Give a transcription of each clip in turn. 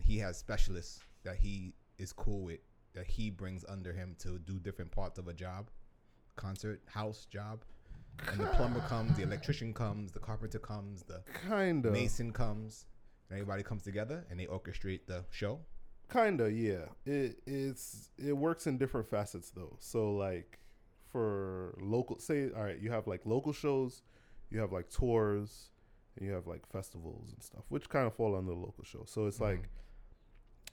and he has specialists that he is cool with that he brings under him to do different parts of a job, concert, house job. And the plumber comes, the electrician comes, the carpenter comes, the Kind of. mason comes, and everybody comes together and they orchestrate the show. Kinda, yeah. It it's it works in different facets though. So like for local say all right, you have like local shows, you have like tours, and you have like festivals and stuff, which kind of fall under the local show. So it's mm-hmm. like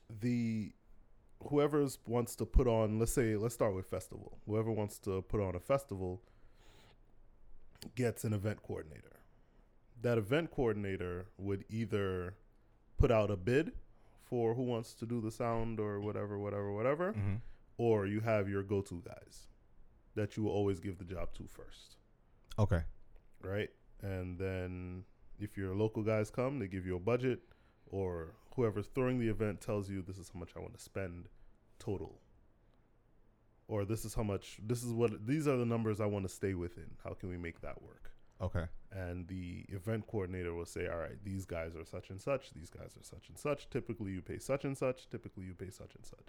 the whoever's wants to put on let's say let's start with festival. Whoever wants to put on a festival gets an event coordinator. That event coordinator would either put out a bid for who wants to do the sound or whatever, whatever, whatever, Mm-hmm. or you have your go to guys that you will always give the job to first, Okay. right? And then if your local guys come, they give you a budget, or whoever's throwing the event tells you this is how much I want to spend total. Or this is how much, this is what, these are the numbers I want to stay within. How can we make that work? Okay. and the event coordinator will say, "All right, these guys are such and such. These guys are such and such. Typically, you pay such and such. Typically, you pay such and such."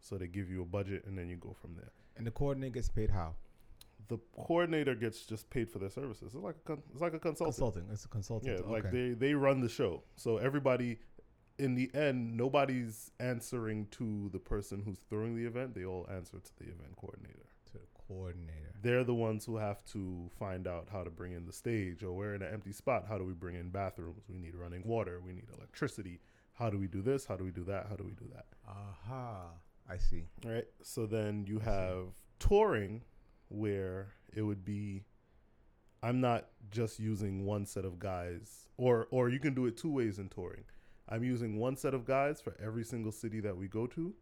So they give you a budget, and then you go from there. And the coordinator gets paid how? The coordinator gets just paid for their services. It's like a con- it's like a consultant. Consulting. It's a consultant. Yeah, like okay. they they run the show. So everybody, in the end, nobody's answering to the person who's throwing the event. They all answer to the event coordinator. to the coordinator. they're the ones who have to find out how to bring in the stage or we're in an empty spot how do we bring in bathrooms we need running water we need electricity how do we do this how do we do that how do we do that Aha. I see. right so then you have touring where it would be i'm not just using one set of guys or or you can do it two ways in touring i'm using one set of guys for every single city that we go to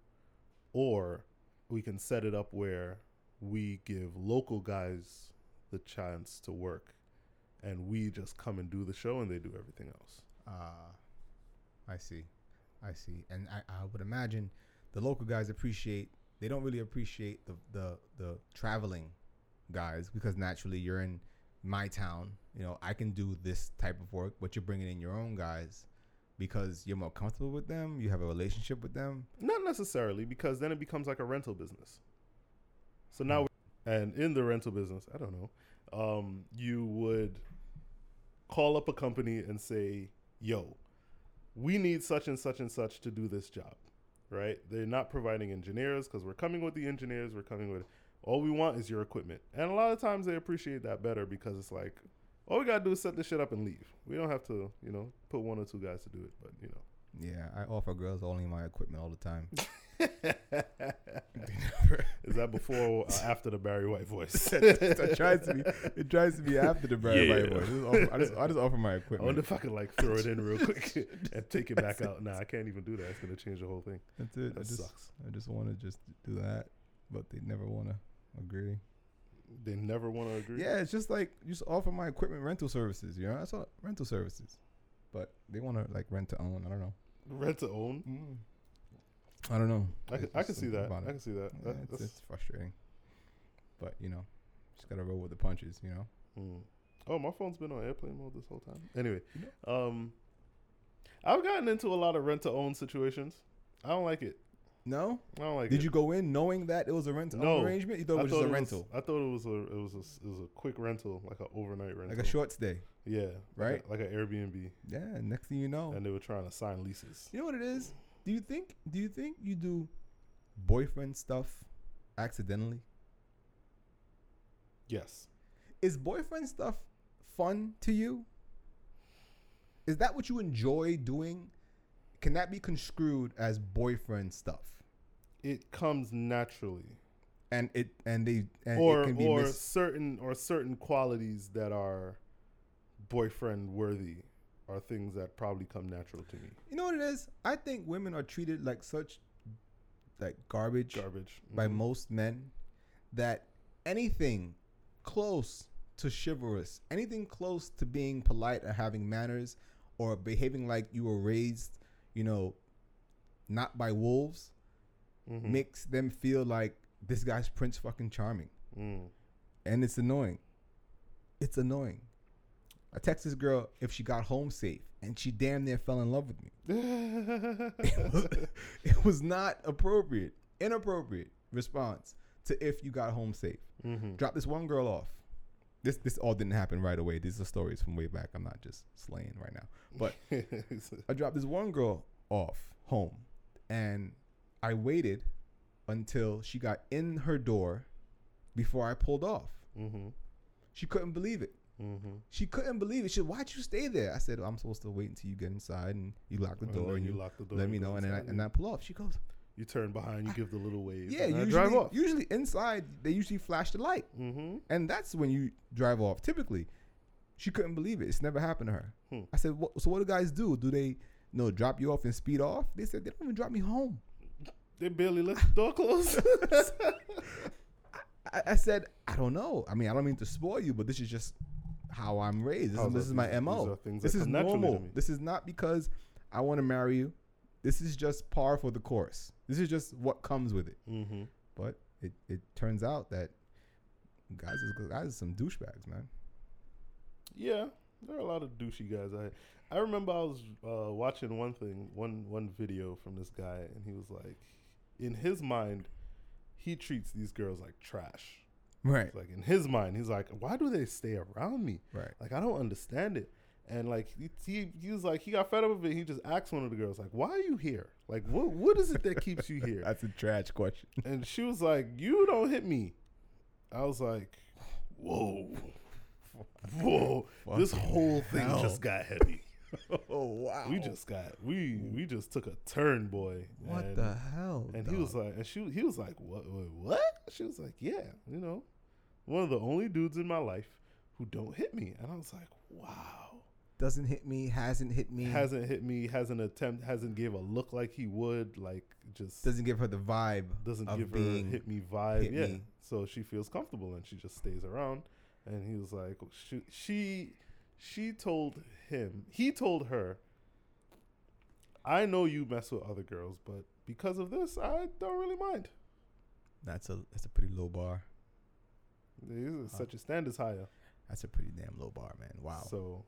or we can set it up where we give local guys the chance to work and we just come and do the show and they do everything else Uh, I see. I see. And I, I would imagine the local guys appreciate. They don't really appreciate the the the traveling guys because naturally you're in my town. You know, I can do this type of work, but you're bringing in your own guys because you're more comfortable with them. You have a relationship with them. Not necessarily, because then it becomes like a rental business. So now, and in the rental business, I don't know, um, you would call up a company and say, "Yo, we need such and such and such to do this job." Right? They're not providing engineers because we're coming with the engineers. We're coming with all we want is your equipment, and a lot of times they appreciate that better because it's like, all we gotta do is set this shit up and leave. We don't have to, you know, put one or two guys to do it. But you know, Yeah, I offer girls only my equipment all the time. Is that before or after the Barry White voice? it tries to be. It tries to be after the Barry Yeah. White voice. Just offer- I just, I just offer my equipment. I wonder if I could like throw it in real quick and take it back out. Nah, I can't even do that. It's gonna change the whole thing. That's it. I That just, sucks. I just want to just do that, but they never want to agree. They never want to agree. Yeah, it's just like just offer my equipment rental services. You know, that's all rental services. But they want to like rent to own. I don't know. Rent to own. Mm. I don't know. I can, I can see that. I can see that. Yeah, That- it's, it's frustrating. But you know, just gotta roll with the punches. You know. mm. Oh, my phone's been on airplane mode this whole time. Anyway, um, I've gotten into a lot of rent to own situations. I don't like it. No. I don't like it. Did you go in knowing that it was a rent to No. own arrangement? You thought it was just a rental, I thought it was a it was a it was a quick rental, like an overnight rental, like a short stay. yeah, right? like, a, like an Airbnb, Yeah. Next thing you know, and they were trying to sign leases. You know what it is? Do you think do you think you do boyfriend stuff accidentally? Yes, Is boyfriend stuff fun to you? Is that what you enjoy doing? Can that be construed as boyfriend stuff? it comes naturally. And it and they and or it can be or mis- certain or certain qualities that are boyfriend worthy are things that probably come natural to me. You know what it is? I think women are treated like such like garbage, Garbage by Mhm. most men that anything close to chivalrous, anything close to being polite or having manners or behaving like you were raised, you know, not by wolves, Mhm. makes them feel like this guy's Prince fucking charming. Mm. And it's annoying. It's annoying. I text this girl if she got home safe, and she damn near fell in love with me. It was, it was not appropriate, inappropriate response to if you got home safe. mm-hmm. Drop this one girl off. This this all didn't happen right away. These are stories from way back. I'm not just slaying right now. But I dropped this one girl off home, and I waited until she got in her door before I pulled off. mm-hmm. She couldn't believe it. Mm-hmm. She couldn't believe it. She said, "Why'd you stay there?" I said, "I'm supposed to wait until you get inside and you lock the door then and you lock the door let me know." And then I, and. I pull off. She goes, You turn behind, you give the little wave. "Yeah, and I usually, drive off. usually inside they usually flash the light, mm-hmm. and that's when you drive off. Typically, she couldn't believe it. It's never happened to her. Hmm. I said, what, "So what do guys do? Do they, you know, drop you off and speed off?" They said they don't even drop me home. They barely let the door close. I, I said, "I don't know. I mean, I don't mean to spoil you, but this is just how I'm raised. This, How's is, this is my These mo. these this is come naturally to normal. This is not because I want to marry you. This is just par for the course. This is just what comes with it. mm-hmm. But it, it turns out that guys is guys are some douchebags, man. Yeah, there are a lot of douchey guys. I I remember I was uh, watching one thing, one one video from this guy, and he was like, in his mind, he treats these girls like trash. Right. Like in his mind, he's like, why do they stay around me? Right. Like I don't understand it. And like he, he, he was like he got fed up with it. He just asked one of the girls like, "Why are you here? Like what what is it that keeps you here?" That's a trash question. And she was like, "You don't hit me." I was like, "Whoa, whoa! this whole thing hell. just got heavy. oh wow. We just got we we just took a turn, boy." what And- the hell? And he was like, and she he was like, "What? What?" what? She was like, "Yeah, you know, one of the only dudes in my life who don't hit me." And I was like, "Wow." doesn't hit me, hasn't hit me, Hasn't hit me. Hasn't attempt. Hasn't gave a look like he would. Like just doesn't give her the vibe doesn't of give her hit me vibe. hit yeah. me. So she feels comfortable and she just stays around. And he was like, oh, she, she, she told him, he told her, I know you mess with other girls, but because of this, I don't really mind. That's a that's a pretty low bar. He's Huh. Such a standards higher. That's a pretty damn low bar, man. Wow. So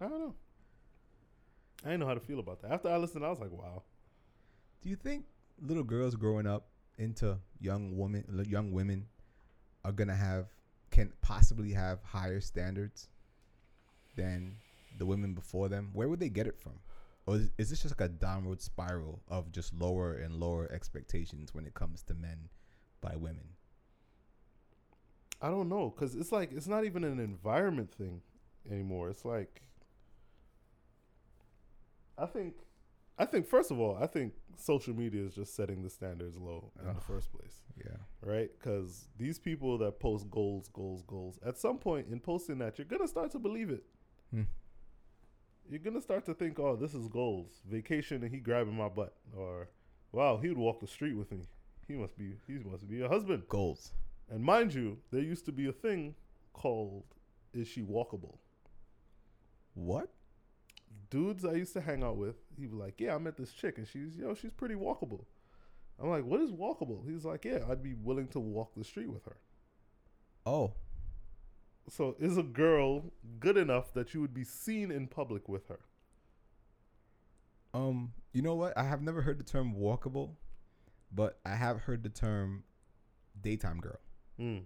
I don't know. I didn't know how to feel about that. After I listened, I was like, wow. Do you think little girls growing up into young women, young women, are gonna have can possibly have higher standards than the women before them? Where would they get it from? Or is, is this just like a downward spiral of just lower and lower expectations when it comes to men by women? I don't know because it's like it's not even an environment thing anymore. It's like I think I think first of all, I think social media is just setting the standards low in Ugh. the first place, Yeah. right? Because these people that post goals, goals, goals, at some point in posting that, you're gonna start to believe it. Hmm. You're gonna start to think, "Oh, this is goals, vacation, and he grabbing my butt," or "Wow, he would walk the street with me. He must be he must be a husband." Goals. And mind you, there used to be a thing called "Is she walkable?" What? Dudes I used to hang out with, he was like, "Yeah, I met this chick, and she's yo, she's pretty walkable." I'm like, "What is walkable?" He's like, "Yeah, I'd be willing to walk the street with her." Oh, So, is a girl good enough that you would be seen in public with her? um, you know what? I have never heard the term walkable, but I have heard the term daytime girl. Mm.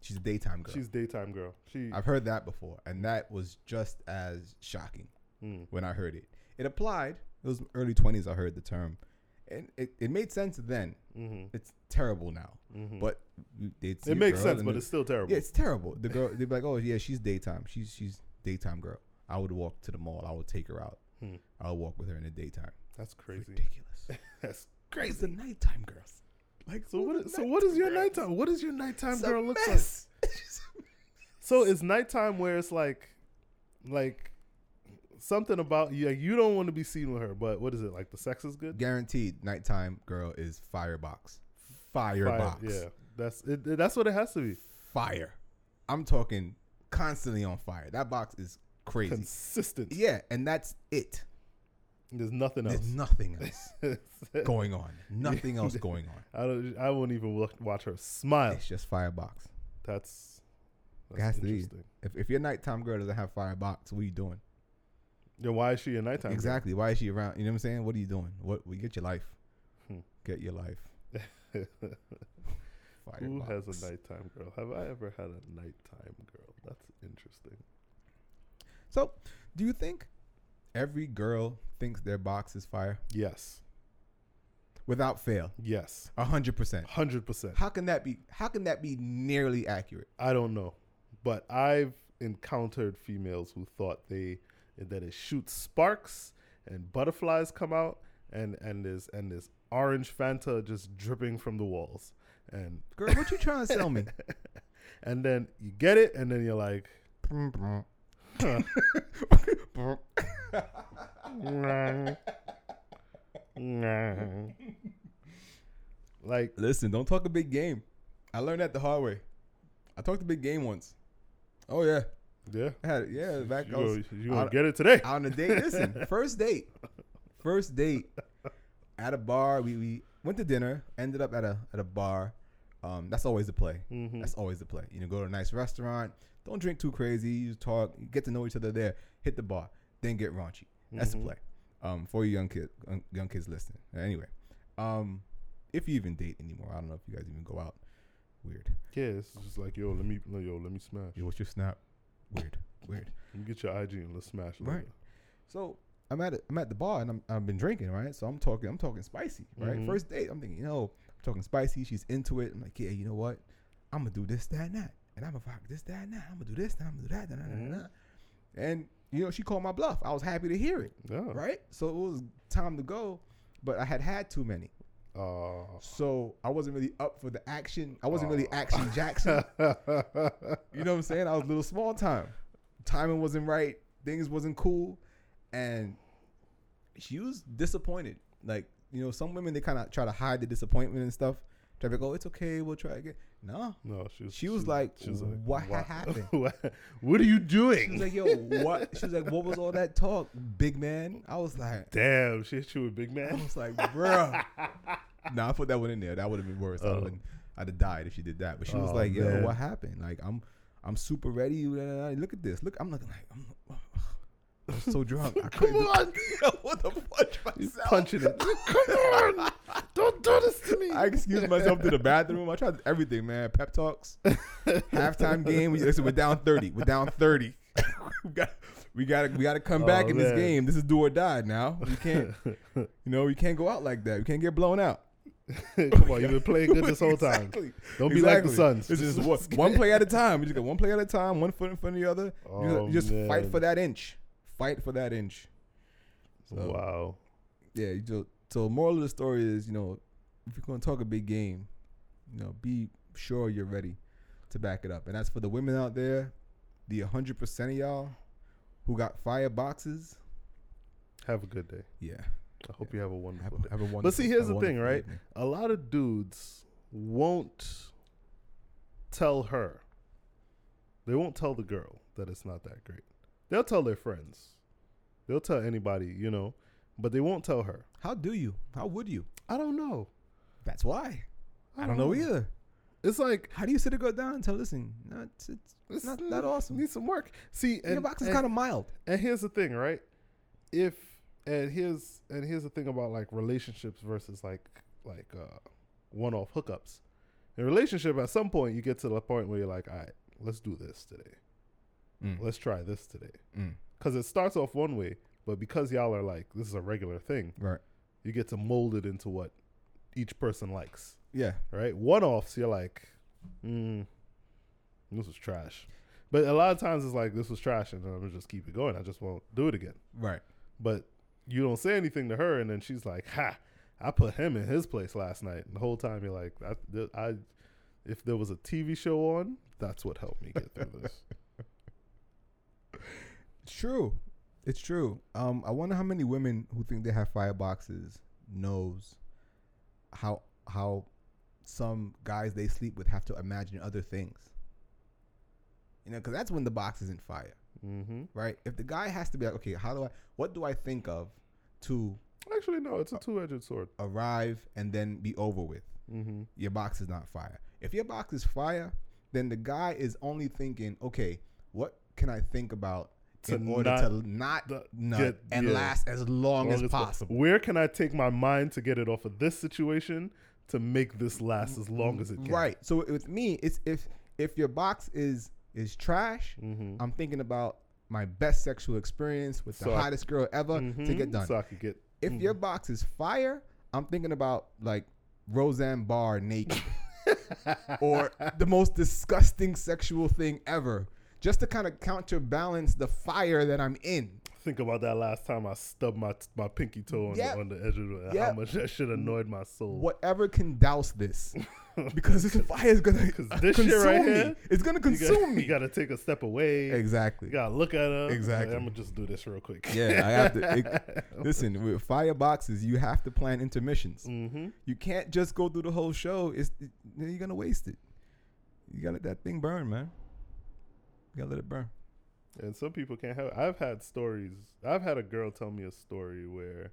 She's a daytime girl. She's daytime girl. She. I've heard that before, and that was just as shocking Mm. when I heard it. It applied. It was early twenties. I heard the term, and it, it made sense then. hmm It's terrible now, hmm but it makes sense, but it's still terrible. yeah, it's terrible. The girl, they'd be like, "Oh yeah, she's daytime. She's she's daytime girl. I would walk to the mall. I would take her out. Hmm. I'll walk with her in the daytime. That's crazy. Ridiculous. That's Crazy. The nighttime girls. Like so. What? who's Is, a so what is your girl? nighttime? What does your nighttime It's a girl look like? So it's nighttime where it's like, like something about you. Like you don't want to be seen with her, but what is it like? The sex is good. Guaranteed, nighttime girl is firebox. Fire- Firebox. Yeah, that's it, it- That's what it has to be. Fire. I'm talking constantly on fire. That box is crazy. Consistent. yeah, and that's it. There's nothing else. There's nothing else going on. Nothing else going on. I don't. I won't even look, watch her smile. It's just firebox. That's That's has to be. interesting. If if your nighttime girl doesn't have firebox, what are you doing? Then why is she a nighttime? girl? exactly. Why is she around? You know what I'm saying? What are you doing? What? We get your life. Hmm. Get your life. Who has a nighttime girl? Have I ever had a nighttime girl? That's interesting. So, do you think every girl thinks their box is fire Yes. without fail? Yes. A hundred percent. Hundred percent. How can that be? How can that be nearly accurate? I don't know, but I've encountered females who thought they that it shoots sparks and butterflies come out and and there's and there's orange Fanta just dripping from the walls and Girl, what you trying to sell me? and then you get it and then you're like. like Listen, don't talk a big game. I learned that the hard way. I talked a big game once. Oh yeah, yeah I had it. Yeah, back you I was you gonna on- get it today on a date. Listen, first date, first date at a bar. We, we went to dinner. Ended up at a at a bar. Um, that's always the play. Mhm. That's always the play. You know, go to a nice restaurant. Don't drink too crazy. You talk. You get to know each other there. Hit the bar. Then get raunchy. That's Mhm. the play. Um, for you young kid, young- kids listening. Anyway, um, if you even date anymore, I don't know if you guys even go out. Weird. yeah it's just like yo let me yo let me smash Yo, what's your snap? Weird. Weird. let me get your IG and let's smash Right. So I'm at it, I'm at the bar and I'm I've been drinking right. So I'm talking I'm talking spicy right. Mhm. First date I'm thinking you know I'm talking spicy. She's into it. I'm like yeah you know what I'm gonna do this that and that and I'm gonna rock this that and that. I'm gonna do this then I'm gonna do that Mhm. da. and you know she called my bluff. I was happy to hear it yeah right. So it was time to go, but I had had too many. uh, So I wasn't really up for the action. I wasn't really Oh. action Jackson. You know what I'm saying? I was a little small time. Timing wasn't right. Things wasn't cool, and she was disappointed. Like you know, some women they kind of try to hide the disappointment and stuff. Try to go, it's okay, we'll try again. No, no she was She was like, she was like "What "Wha- happened?" what, are you doing? she was like, "Yo, what?" She was like, "What was all that talk, big man?" I was like, damn she hit you with big man? I was like, "Bruh." nah, I put that one in there. That would have been worse. I Oh. would have died if she did that. But she was Oh, like, "Yo, man. what happened? Like, I'm, I'm super ready. Look at this. Look, I'm looking like, I'm, I'm so drunk. I come on Yo, what the punch myself? punching it come on don't do this to me I excused myself to the bathroom. I tried everything, man. Pep talks, halftime game. We, listen, we're down thirty. We're down thirty. we got, we got, to we got to come back Oh, in this game. This is do or die now. We can't, you know, we can't go out like that. We can't get blown out. come on you've been playing good this whole time Exactly. don't be like the Exactly. Suns This is one, one play at a time. You just got one play at a time, one foot in front of the other. You just- Oh, you just fight oh, for that inch. Fight for that inch. So, wow Yeah. You just, so moral of the story is, you know, if you're gonna talk a big game, you know, be sure you're ready to back it up. And as for the women out there, the 100 percent of y'all who got fire boxes, have a good day yeah, I hope you have a have, wonderful day have a wonderful. But see, here's the thing, right? evening. A lot of dudes won't tell her. They won't tell the girl that it's not that great. They'll tell their friends. They'll tell anybody, you know, but they won't tell her. How do you? How would you? I don't know. That's why. I don't know either. It's like How do you sit a girl down and tell, listen, no, it's, it's it's not that awesome. Need some work. See, Your and, box is kind of mild. And here's the thing, right? If and here's and here's the thing about like relationships versus like like uh one-off hookups. In a relationship, at some point, you get to the point where you're like, all right, let's do this today. Mm. Let's try this today. Mm. Because it starts off one way, but because y'all are like, this is a regular thing, Right. you get to mold it into what each person likes, Yeah. right? One-offs, you're like, mm, this was trash. But a lot of times it's like, this was trash, and I'm gonna just keep it going. I just won't do it again Right. but you don't say anything to her, and then she's like, "Ha, I put him in his place last night." And the whole time you're like, I, I, if there was a TV show on, that's what helped me get through this." It's true. It's true. Um, I wonder how many women who think they have fire boxes knows how how some guys they sleep with have to imagine other things. You know, because that's when the box isn't fire, mm-hmm. right? If the guy has to be like, okay, how do I? What do I think of to Actually, no, it's a two-edged sword. arrive and then be over with? Mm-hmm. Your box is not fire. If your box is fire, then the guy is only thinking, okay, what can I think about To in order not to not the- nut get- and yeah. last as long, Long as as possible? Where can I take my mind to get it off of this situation to make this last as long as it can? Right. So with me, it's if if your box is is trash, Mm-hmm. I'm thinking about my best sexual experience with the I- hottest girl ever to Mhm. get done. So I could get. if your box is fire, I'm thinking about like Roseanne Barr naked or the most disgusting sexual thing ever, just to kind of counterbalance the fire that I'm in. Think about that last time I stubbed my my pinky toe on, Yep. the, on the edge of the. How much that should annoyed my soul. Whatever can douse this, because this fire is gonna this consume shit right me. here, It's gonna You gotta, consume me. you gotta take a step away. exactly. You gotta look at her. Exactly. I'm gonna just do this real quick. Yeah, I have to. it- listen, with fire boxes, you have to plan intermissions. mm-hmm. You can't just go through the whole show. It's you're gonna waste it. You gotta let that thing burn, man. You gotta let it burn. And some people can't have. I've had stories. I've had a girl tell me a story where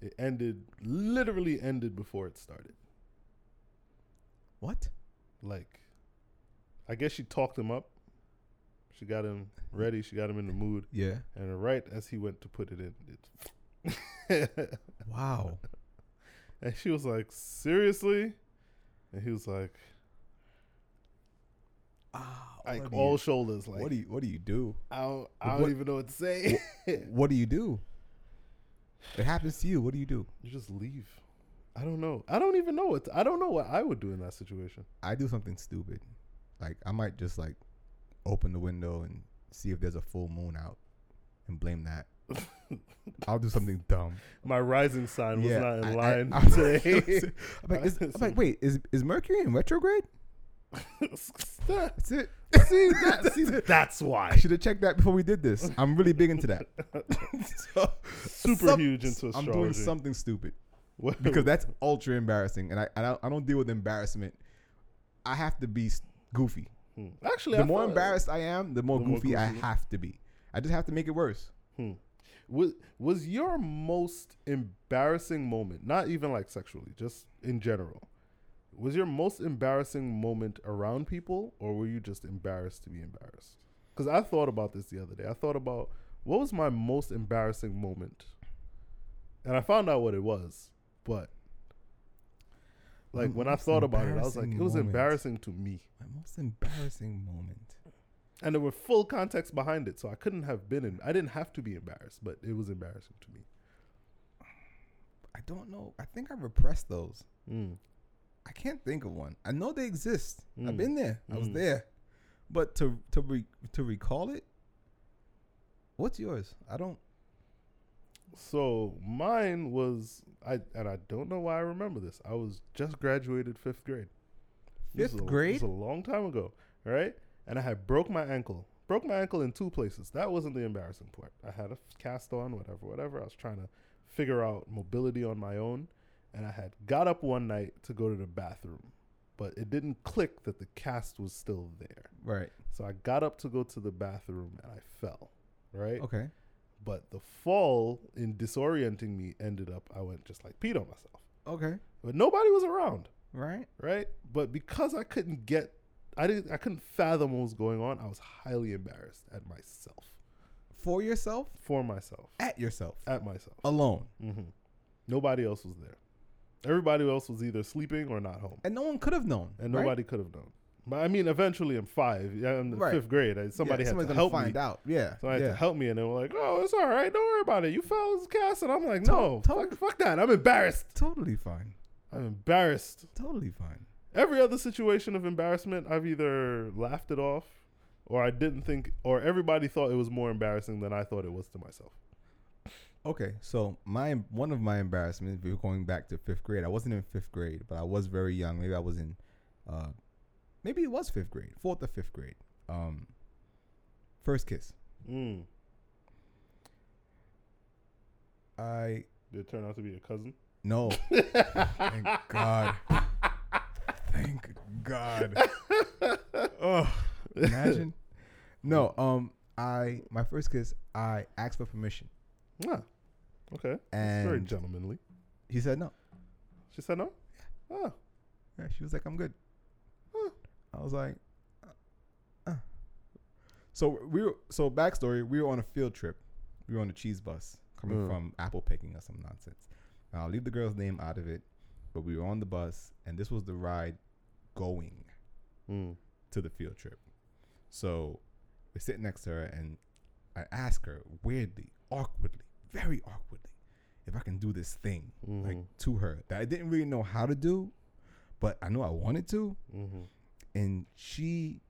it ended, literally ended before it started. What? Like, I guess she talked him up. She got him ready. She got him in the mood. Yeah. And right as he went to put it in, it. Wow. and she was like, "Seriously?" And he was like, Ah, like all you- shoulders. Like, what do you What do you do? I don't, I don't What- even know what to say. What do you do? It happens to you. What do you do? you just leave. I don't know. I don't even know what. I don't know what I would do in that situation. I do something stupid. Like I might just like open the window and see if there's a full moon out, and blame that. I'll do something dumb. My rising sign was not in I- I- line I'm- today. I'm like, is, I'm like, wait, is is Mercury in retrograde? That's it. see, that, see, that's why. I should have checked that before we did this. I'm really big into that. So, Super some- huge into astrology. I'm doing something stupid What- because that's ultra embarrassing, and I I don't, I don't deal with embarrassment. I have to be goofy. Hmm. Actually, The I more embarrassed I am, the more The more goofy I have to be. I just have to make it worse. Hmm. Was was your most embarrassing moment, not even like sexually, just in general, was your most embarrassing moment around people, or were you just embarrassed to be embarrassed? Because I thought about this the other day. I thought about what was my most embarrassing moment, and I found out what it was. But like My when I thought about it, I was like, it was moment. embarrassing to me. My most embarrassing moment. And there were full context behind it, so I couldn't have been in. I didn't have to be embarrassed, but it was embarrassing to me. I don't know. I think I repressed those. Mm. I can't think of one. I know they exist. I've Mm. been there. I was Mm. there. But to to re, to recall it, what's yours? I don't. So mine was I, and I don't know why I remember this. I was just graduated fifth grade. This Fifth was a- grade? This was a long time ago, right? And I had broke my ankle. Broke my ankle in two places. That wasn't the embarrassing part. I had a cast on, whatever, whatever. I was trying to figure out mobility on my own, and I had got up one night to go to the bathroom, but it didn't click that the cast was still there. Right. So I got up to go to the bathroom and I fell, right? Okay. But the fall in disorienting me ended up I went just like peed on myself. Okay. But nobody was around, Right. right? But because I couldn't get I didn't I couldn't fathom what was going on, I was highly embarrassed at myself. For yourself, For myself. at yourself, At myself. alone, hmm Nobody else was there. Everybody else was either sleeping or not home. and no one could have known. And right? nobody could have known. But I mean, eventually in five, yeah, in the Right. fifth grade, I- somebody yeah, had to help find me. out. Yeah. So I had yeah. to help me, and they were like, "Oh, it's all right. Don't worry about it. You fell as cast." And I'm like, "No, to- fuck, fuck that. I'm embarrassed. Totally fine. I'm embarrassed." Totally fine. Every other situation of embarrassment, I've either laughed it off, or I didn't think, or everybody thought it was more embarrassing than I thought it was to myself. Okay, so my one of my embarrassments, we're going back to fifth grade, I wasn't in fifth grade, but I was very young. Maybe I was in, uh, maybe it was fifth grade, fourth or fifth grade. Um, first kiss. Mm. I Did it turn out to be a cousin? no, thank God, thank God. oh, imagine. No, um, I my first kiss, I asked for permission, Ah, okay. That's very gentlemanly. he said no. She said no. Ah, Yeah, she was like, "I'm good." Huh. I was like, So we were so backstory. We were on a field trip. We were on a cheese bus coming Mm. from apple picking or some nonsense. I'll leave the girl's name out of it, but we were on the bus, and this was the ride going Mm. to the field trip. So we sit next to her, and I ask her weirdly, awkwardly, very awkwardly, if I can do this thing like Mhm. to her that I didn't really know how to do, but I know I wanted to. Mhm. And she,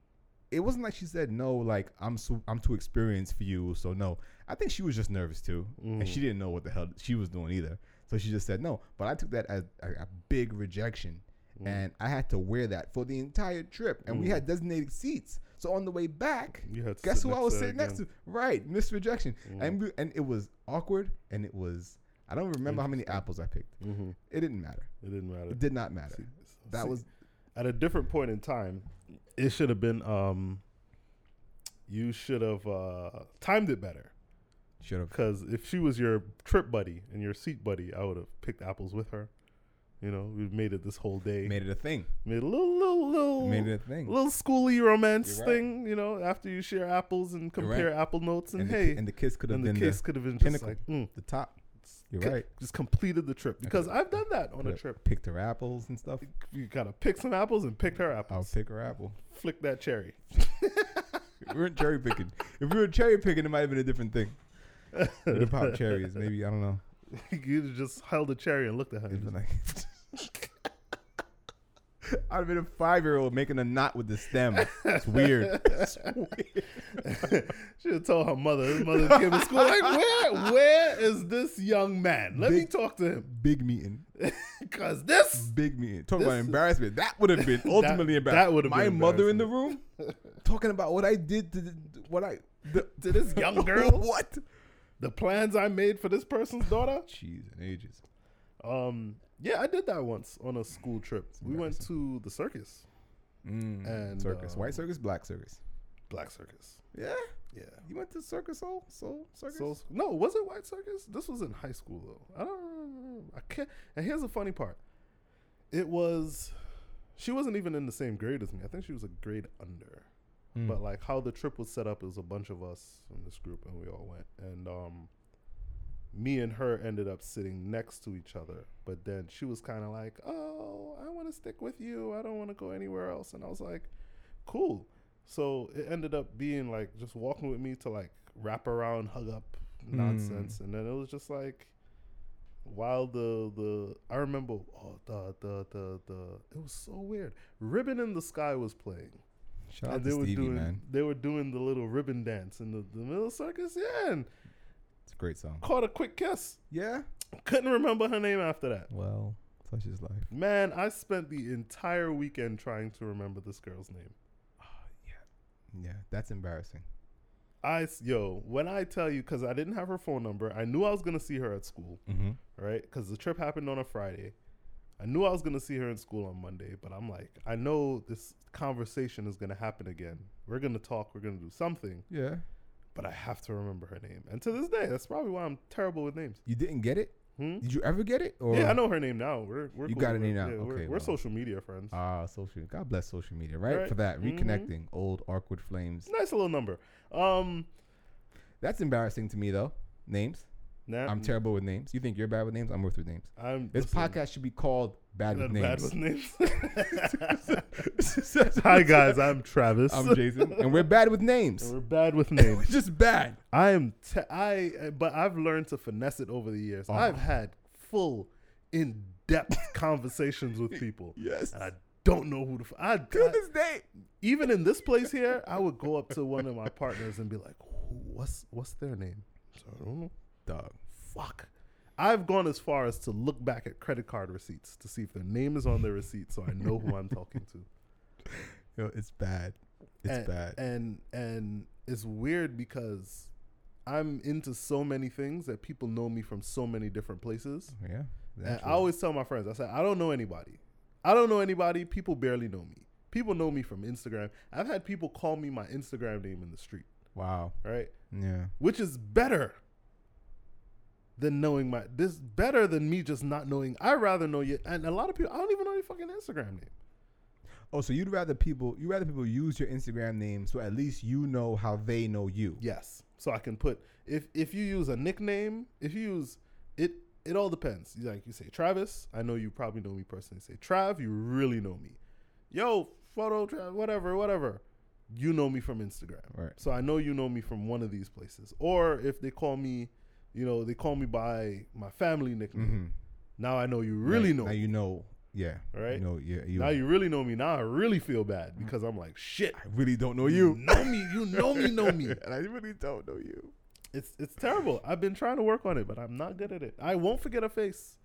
it wasn't like she said no, like I'm so I'm too experienced for you, so no. I think she was just nervous too, and she Mhm. didn't know what the hell she was doing either. So she just said no. But I took that as a, a big rejection Mm. and I had to wear that for the entire trip. And we Mm. had designated seats. So on the way back, You had to guess who I was sitting next to? Right, missed rejection. Mm. And we, and it was awkward, and it was I don't remember how many apples I picked. Mhm. It didn't matter. It didn't matter. It did not matter. See- That see, was at a different point in time. It should have been. Um, you should have uh, timed it better. should have. Because if she was your trip buddy and your seat buddy, I would have picked apples with her. You know, we've made it this whole day. Made it a thing. Made a little, little, little, Made it a thing. little schooly romance right. thing. You know, after you share apples and compare right. apple notes, and, And, the, hey, ki- and the kiss could have and the been kiss the, could have been just pinnacle. like mm, the top. You're c- right. Just completed the trip because I've done that on a trip. Picked her apples and stuff. You gotta pick some apples and picked her apples. I'll pick her apple. Flick that cherry. we weren't cherry picking. If we were cherry picking, it might have been a different thing. We'd have popped cherries. Maybe I don't know. you just held a cherry and looked at her. It'd and been like. I'd have been a five year old making a knot with the stem. It's weird. It's weird. Should have told her mother. His mother came to school like, where, where is this young man? Let me talk to him, Big meeting. cause this. Big meeting. Talk about embarrassment. That would have been ultimately that embarrassing. would've My mother in the room talking about what I did to the, what I the, To this young girl? what? The plans I made for this person's daughter. Jeez and ages. Um, yeah, I did that once on a school trip. We went to the circus, Mm, And, circus, um, white circus, black circus. Black Circus. Yeah, Yeah. you went to circus soul soul circus. So no, was it White Circus? This was in high school though. I don't. I can't. And here's the funny part. It was. She wasn't even in the same grade as me. I think she was a grade under. Mm. But like how the trip was set up, it was a bunch of us in this group, and we all went. And um, me and her ended up sitting next to each other. But then she was kind of like, "Oh, I want to stick with you. I don't want to go anywhere else." And I was like, "Cool." So it ended up being like just walking with me to like wrap around, hug up hmm. nonsense, and then it was just like while the the I remember oh the the the the it was so weird. Ribbon in the Sky was playing. Shout out and to they were Stevie, doing man. they were doing the little ribbon dance in the, the middle circus, yeah, and great song. caught a quick kiss. Yeah. Couldn't remember her name after that. Well, such is life. Man, I spent the entire weekend trying to remember this girl's name. Yeah, Yeah, that's embarrassing. I yo, when I tell you, because I didn't have her phone number, I knew I was gonna see her at school, Mm-hmm. right? Because the trip happened on a Friday. I knew I was gonna see her in school on Monday, but I'm like, I know this conversation is gonna happen again. We're gonna talk. We're gonna do something, Yeah. But I have to remember her name. And to this day, that's probably why I'm terrible with names. You didn't get it? Hmm? Did you ever get it? Or Yeah, I know her name now. We're we're You cool. got her We're- name now. yeah, we're, Okay, we're well. social media friends. Ah, social. God bless social media, right? Right. For that Mhm. reconnecting old awkward flames. nice little number. Um, That's embarrassing to me though. Names. Now I'm terrible with names. You think you're bad with names? I'm worth with names. I'm This listen, podcast should be called Bad with not bad Names. with names. Hi guys, I'm Travis. I'm Jason, and we're bad with names. We're bad with names. just bad. I am. Te- I. But I've learned to finesse it over the years. Oh. I've had full, in-depth conversations with people, Yes. and I don't know who to. F- I, To I- this day. even in this place here, I would go up to one of my partners and be like, "What's what's their name?" So I don't know. Dog. Fuck. I've gone as far as to look back at credit card receipts to see if their name is on their receipt, so I know who I'm talking to. Yo, it's bad. It's and, bad. And and it's weird because I'm into so many things that people know me from so many different places. Oh, yeah. And I always tell my friends, I say, I don't know anybody. I don't know anybody. People barely know me. People know me from Instagram. I've had people call me my Instagram name in the street, Wow. right? Yeah. Which is better than knowing my this better than me just not knowing. I rather know you. And a lot of people, I don't even know your fucking Instagram name. Oh, so you'd rather people you rather people use your Instagram name so at least you know how they know you. Yes. So I can put if if you use a nickname, if you use it it all depends. Like you say Travis, I know you probably know me personally. Say Trav, you really know me. Yo, photo Trav, whatever, whatever. You know me from Instagram. Right. So I know you know me from one of these places. Or if they call me, you know, they call me by my family nickname. Mm-hmm. Now I know you really now, know. Now me. you know. Yeah. Right? You know. Yeah. You, now you really know me. Now I really feel bad because I'm like, shit. I really don't know You you. know me. You know me. Know me. and I really don't know you. It's it's terrible. I've been trying to work on it, but I'm not good at it. I won't forget a face.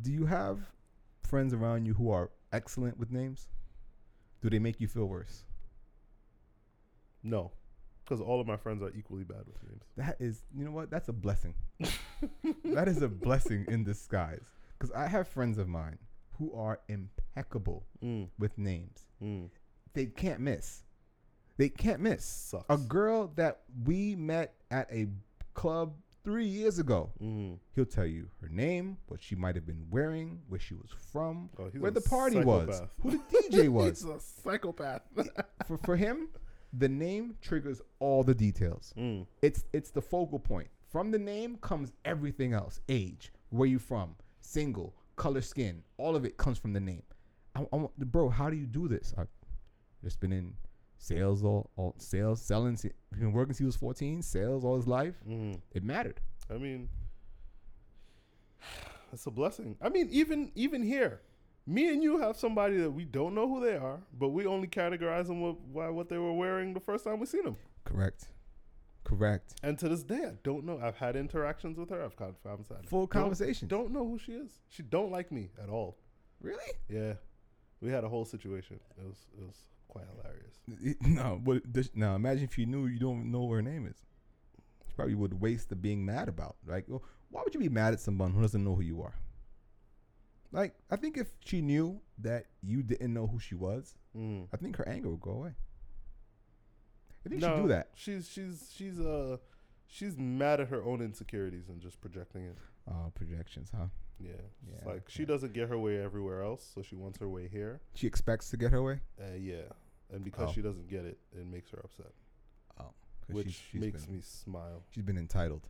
Do you have friends around you who are excellent with names? Do they make you feel worse? No, because all of my friends are equally bad with names. That is, you know what? That's a blessing. that is a blessing in disguise. Because I have friends of mine who are impeccable Mm, with names. mm. They can't miss. They can't miss. Sucks. A girl that we met at a club three years ago, Mm. he'll tell you her name, what she might have been wearing, where she was from, Oh, where the party was, who the DJ was. he's a psychopath. for, for him, the name triggers all the details. mm. It's it's the focal point. From the name comes everything else: age, where you from, single, color skin. All of it comes from the name. I, I bro, how do you do this? I've just been in sales all, all sales selling. Been working since he was fourteen. Sales all his life. Mm. It mattered. I mean, it's a blessing. I mean, even even here, me and you have somebody that we don't know who they are, but we only categorize them with, by what they were wearing the first time we seen them. Correct. Correct. And to this day, I don't know. I've had interactions with her. I've had. Full Don't- conversation. Don't know who she is. She don't like me at all. Really? Yeah, we had a whole situation. It was it was quite hilarious. No, but now imagine if you knew you don't know what her name is. You probably would waste the being mad about. Like, well, why would you be mad at someone who doesn't know who you are? Like, I think if she knew that you didn't know who she was, Mm. I think her anger would go away. I think she'd do that. She's she's she's uh she's mad at her own insecurities and just projecting it. Uh, projections, huh? Yeah, it's Yeah, like she doesn't get her way everywhere else, so she wants her way here. She expects to get her way. Uh, yeah, and because Oh. she doesn't get it, it makes her upset, Oh, which she's- she's makes been, me smile. She's been entitled.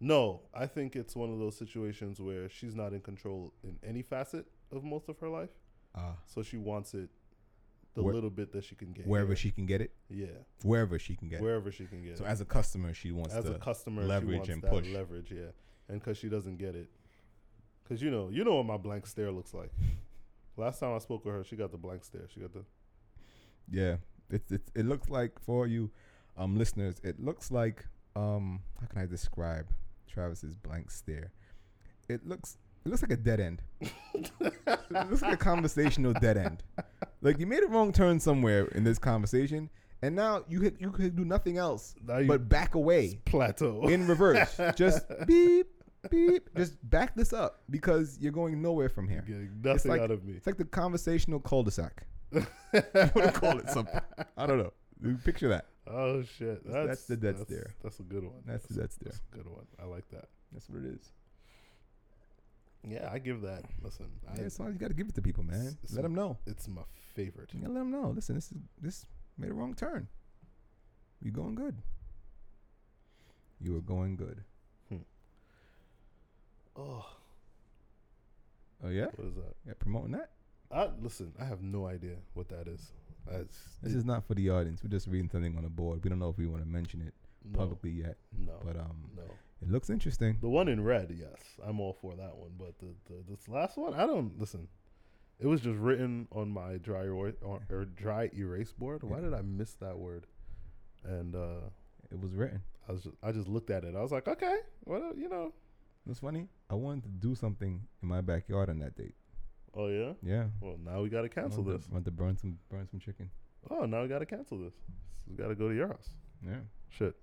No, I think it's one of those situations where she's not in control in any facet of most of her life, Uh, so she wants it the Where- little bit that she can get wherever here. she can get it, yeah, wherever she can get it. wherever she can get So it. as a customer, she wants as to a customer, leverage she wants and push. leverage, yeah, and because she doesn't get it, because you know, you know what my blank stare looks like. Last time I spoke with her, she got the blank stare. She got the Yeah, it it it looks like for you, um, listeners, it looks like um, how can I describe Travis's blank stare? It looks it looks like a dead end. it looks like a conversational dead end. Like you made a wrong turn somewhere in this conversation, and now you hit, you could do nothing else but back away plateau. in reverse. Just beep beep. Just back this up because you're going nowhere from here. getting nothing like- out of me. It's like the conversational cul-de-sac. you want to call it something? I don't know. Picture that. Oh shit, That's- that's, that's the dead that's, stare. That's a good one. That's the dead stare. That's a good one. I like that. That's what it is. Yeah, I give that. Listen, I, Yeah, sometimes you got to give it to people, man. Let them know. it's my favorite. You gotta let them know. Listen, this is this made a wrong turn. You going good. You are going good. Hmm. Oh, Oh yeah, what is that? yeah. Promoting that. I listen. I have no idea what that is. That's This is not for the audience. We're just reading something on the board. We don't know if we want to mention it no, publicly yet, No, but um, no. it looks interesting. The one in red, yes, I'm all for that one. But the, the this last one, I don't listen. It was just written on my dry or, or, dry erase board. Why Yeah. did I miss that word? And uh, It was written. I was just, I just looked at it. I was like, okay, well, you know. It's funny. I wanted to do something in my backyard on that date. Oh yeah. Yeah. Well, now we got to cancel this. To, wanted to burn some burn some chicken. Oh, now we got to cancel this. We got to go to your house. Yeah. Shit.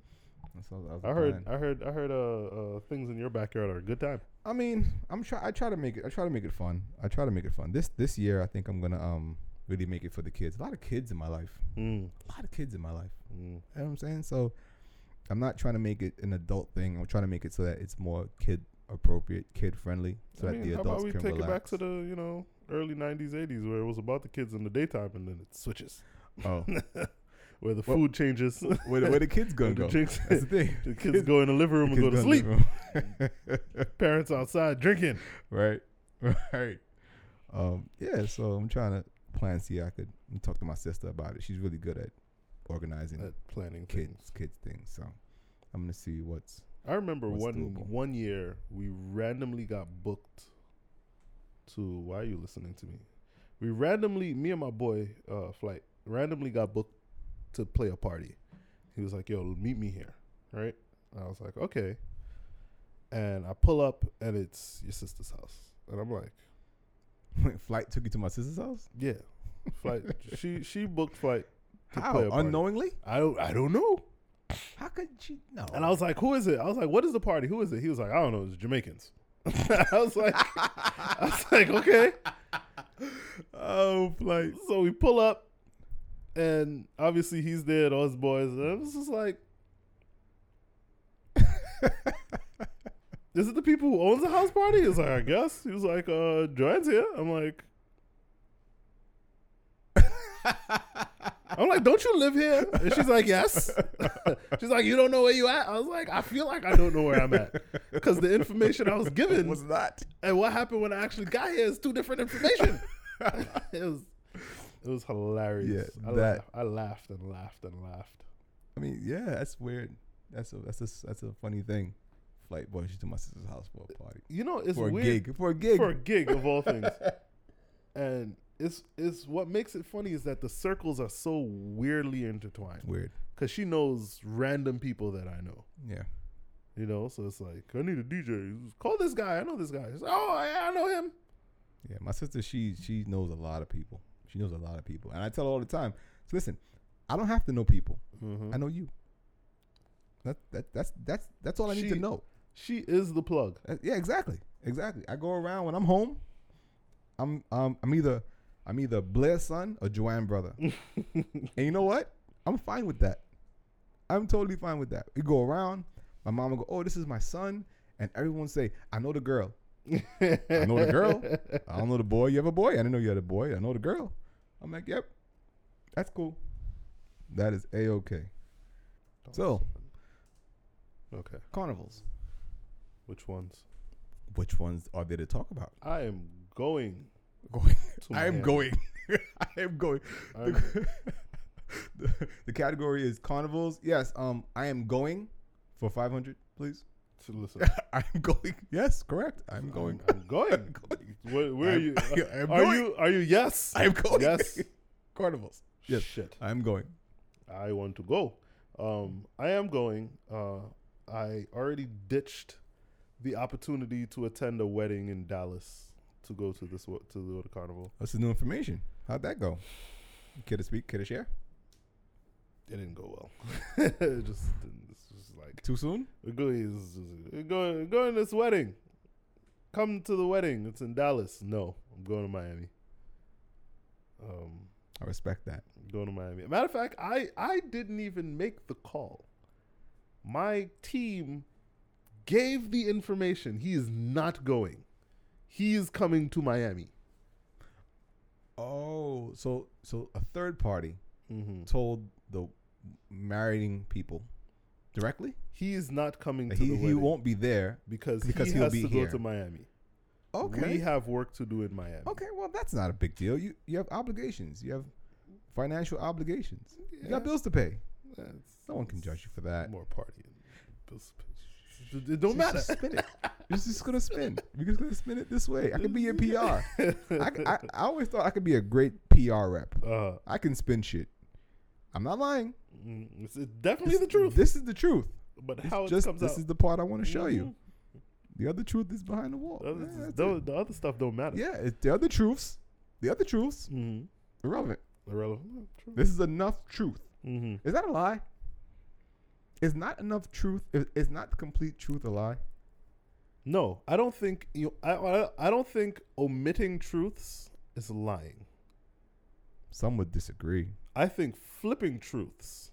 That's all, that was I heard. plan. I heard. I heard. Uh, uh, things in your backyard are a good time. I mean, I'm try. I try to make it. I try to make it fun. I try to make it fun. This this year, I think I'm gonna um really make it for the kids. A lot of kids in my life. Mm. A lot of kids in my life. Mm. You know what I'm saying? So, I'm not trying to make it an adult thing. I'm trying to make it so that it's more kid appropriate, kid friendly, so I that mean, the how about adults we can take relax. it back to the you know early '90s, '80s, where it was about the kids in the daytime, and then it switches, Oh, where the Well, food changes. where, the- where the kids gonna The go? drinks- That's the thing. the kids go in the living room and go to sleep. Parents outside drinking. right, right. Um, yeah. So I'm trying to plan. See, I could talk to my sister about it. She's really good at organizing At planning kids things. kids things. So I'm gonna see what's I remember What's one doable? one year we randomly got booked to. Why are you listening to me? We randomly, me and my boy, uh, flight randomly got booked to play a party. He was like, "Yo, meet me here," right? I was like, "Okay," and I pull up and it's your sister's house, and I'm like, flight took you to my sister's house. "Yeah, flight." she she booked flight. to How play a party. unknowingly? I don't I don't know. How could she? know? And I was like, "Who is it?" I was like, "What is the party? Who is it?" He was like, "I don't know. It's Jamaicans." I was like, "I was like, okay." oh, flight. So we pull up, and obviously he's there, and all his boys, and it was just like, "Is it the people who owns the house party?" He was like, "I guess." He was like, "Uh, Joanne's here." I'm like, "I'm like, don't you live here?" And she's like, "Yes." she's like, "You don't know where you at?" I was like, "I feel like I don't know where I'm at." Because the information I was given was not. and what happened when I actually got here is two different information. it was it was hilarious. Yeah, I, that- laughed, I laughed and laughed and laughed. I mean, yeah, that's weird. That's a that's a that's a funny thing. Flight boy, she's to my sister's house for a party. You know, it's for a weird gig. For a gig. for a gig of all things. and it's it's what makes it funny is that the circles are so weirdly intertwined. weird. Because she knows random people that I know. Yeah. You know, so it's like I need a DJ. Call this guy. I know this guy. Like, oh, yeah, I know him. Yeah. My sister, she she knows a lot of people. She knows a lot of people. And I tell her all the time, so listen, I don't have to know people. Mhm. I know you. That, that that's that's that's all I need to know. She is the plug. Uh, yeah, exactly, exactly. I go around when I'm home. I'm um I'm either I'm either Blair's son or Joanne's brother, and you know what? I'm fine with that. I'm totally fine with that. We go around. My mom will go, "Oh, this is my son," and everyone say, "I know the girl. I know the girl. I don't know the boy. You have a boy? I didn't know you had a boy. I know the girl." I'm like, "Yep, that's cool. That is a okay." So okay, carnivals. which ones? Which ones are there to talk about? I am going. Going. To I am going. I am going. I'm- The, the, the category is carnivals. Yes. Um. I am going for 500, please. To listen. I'm going. Yes, correct. I'm going. I'm, I'm going. Where, where are I'm- you? I'm are going. you? Are you? Yes. I'm going. Yes. Carnivals. Yes. Shit. I'm going. I want to go. Um, I am going. Uh, I already ditched the opportunity to attend a wedding in Dallas to go to this to go to carnival. What's the new information? How'd that go? Care to speak? Care to share? It didn't go well. it just it's just like Too soon? going, going, going to this wedding. Come to the wedding. It's in Dallas. No, I'm going to Miami. Um, I respect that. Going to Miami. Matter of fact, I I didn't even make the call. My team gave the information. He is not going. He is coming to Miami. Oh, so so a third party Mm-hmm. told the marrying people directly He is not coming to he, the he won't be there. because, because he he'll has be to here. go to Miami. Okay. We have work to do in Miami. Okay, well that's not a big deal. You you have obligations. You have financial obligations. You got bills to pay. That's- No one can judge you for that. More partying. It it don't matter. Spin it. You're just gonna spin. We're just gonna spin it this way. I could be your PR. I I always thought I could be a great PR rep. uh, I can spin shit. I'm not lying. mm, it's definitely This- the truth. This is the truth. but It's how it just comes this out. is the part I want to show you. Mhm. The other truth is behind the wall. The other, Yeah, the, the other stuff don't matter. Yeah, it's the other truths. The other truths Mm-hmm. irrelevant. Irrelevant. This is enough truth. Mm-hmm. Is that a lie? Is not enough truth? Is, not complete truth a lie? No, I don't think you. I, I I don't think omitting truths is lying. Some would disagree. I think flipping truths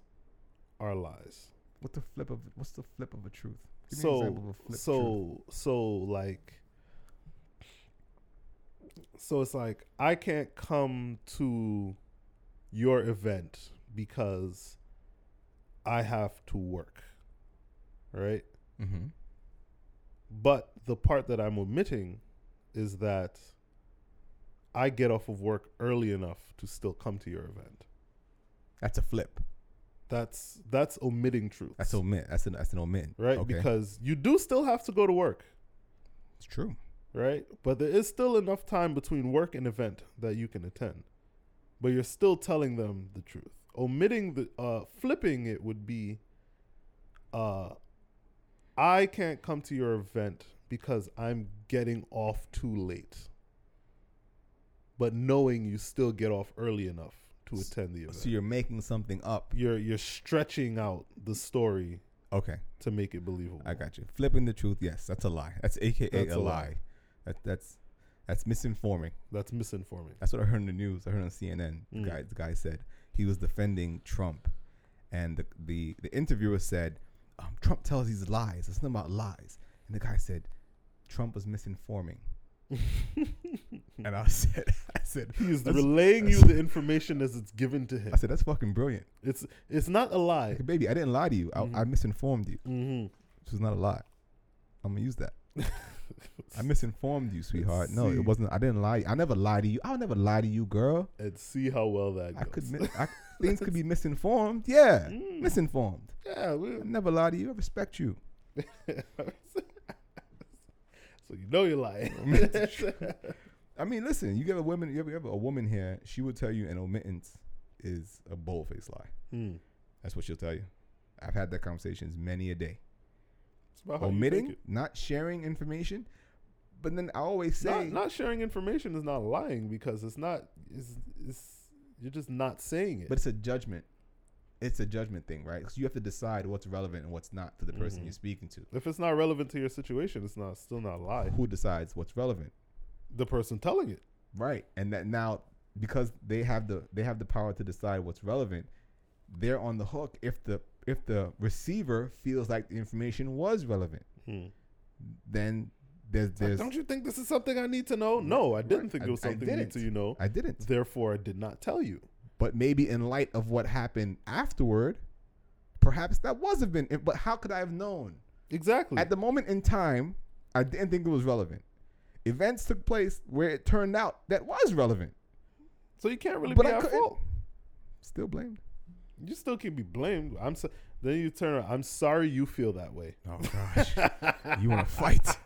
are lies. What the flip of what's the flip of a truth? Give me an example So of a flip truth. so so like So it's like I can't come to your event because I have to work. Right? Mm-hmm. But the part that I'm omitting is that I get off of work early enough to still come to your event. That's a flip. That's that's omitting truth. That's omit. That's an that's an omit. right Okay. because you do still have to go to work, it's true. right? But there is still enough time between work and event that you can attend. But you're still telling them the truth. Omitting the uh flipping it would be uh I can't come to your event because I'm getting off too late. But knowing you still get off early enough to attend the event. So you're making something up. you're you're stretching out the story Okay, to make it believable. I got you. Flipping the truth. Yes, that's a lie. That's AKA That's a, lie. lie. That that's that's misinforming. That's misinforming. That's what I heard in the news. I heard on CNN. The Mm. guy the guy said he was defending Trump, and the the, the interviewer said, um, "Trump tells these lies. It's not about lies." And the guy said, "Trump was misinforming." and I said, "I said, He's That's- relaying you the information as it's given to him. I said that's fucking brilliant, It's it's not a lie. Like, baby. I didn't lie to you. I, I Mhm. misinformed you. Mm-hmm. This was not a lie. I'm gonna use that. I misinformed you, sweetheart. No, it wasn't. I didn't lie. I never lie to you. I'll never lie to you, girl. and see how well that goes. I could. mi- I, things could be misinformed. Yeah, Mm. misinformed. yeah, we, I never lie to you. I respect you. so you know you're lying. I mean, listen. You get a woman. You have, you have a woman here. She will tell you an omittance is a bold faced lie. Hmm. That's what she'll tell you. I've had that conversations many a day. It's about how you Omitting, not sharing information, but then I always say, Not, not sharing information is not lying because it's not. It's, it's you're just not saying it. but it's a judgment. It's a judgment thing, right? Because you have to decide what's relevant and what's not to the person Mhm. you're speaking to. if it's not relevant to your situation, it's not still not a lie. Who decides what's relevant? The person telling it. Right. And that now because they have the they have the power to decide what's relevant, they're on the hook if the if the receiver feels like the information was relevant. Hmm. Then there's It's like, don't you think this is something I need to know? No, I didn't Right. think it was I something you need to you know. I didn't. Therefore, I did not tell you. But maybe in light of what happened afterward, perhaps that was have been but how could I have known? Exactly. At the moment in time, I didn't think it was relevant. Events took place where it turned out that was relevant. so you can't really But be I at fault. Still blamed. You still can be blamed. I'm so, then you turn around. I'm sorry you feel that way. Oh gosh. you want to fight?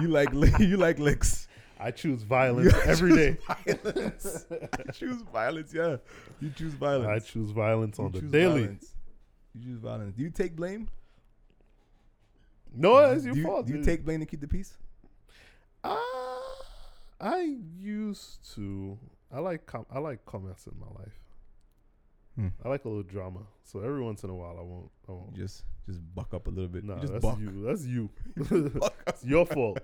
You like you like licks. I choose violence every day. Violence. I choose violence. Yeah, you choose violence. I choose violence You on the choose daily. violence. You choose violence. Do you take blame? No, it's your do you, fault. Do you take blame to keep the peace? Uh, I used to. I like com- I like comments in my life. Hmm. I like a little drama. So every once in a while, I won't. I won't. just just buck up a little bit. Just that's buck. you. That's you. It's your fault.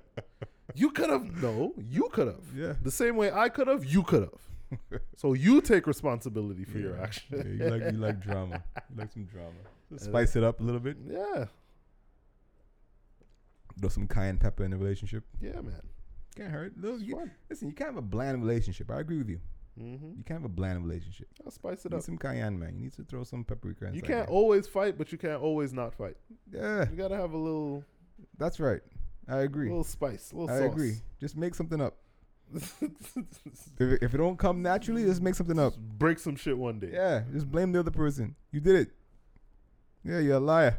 You could have. No, you could have. Yeah. The same way I could have, you could have. so you take responsibility for your Yeah. action. Yeah, you like you like drama. You like some drama. Just spice it up a little bit. Yeah, Throw some cayenne pepper in the relationship. yeah, man. Can't hurt. Little, you, listen, you can't have a bland relationship. I agree with you. Mm-hmm. You can't have a bland relationship. I'll spice You it need up. some cayenne, man. You need to throw some paprika. You can't always fight, but you can't always not fight. Yeah, You gotta have a little, that's right. I agree. A little spice, a little I sauce. agree. Just make something up. If it, if it don't come naturally, just make something up. Just break some shit one day. Yeah, just blame the other person. You did it. Yeah, you're a liar.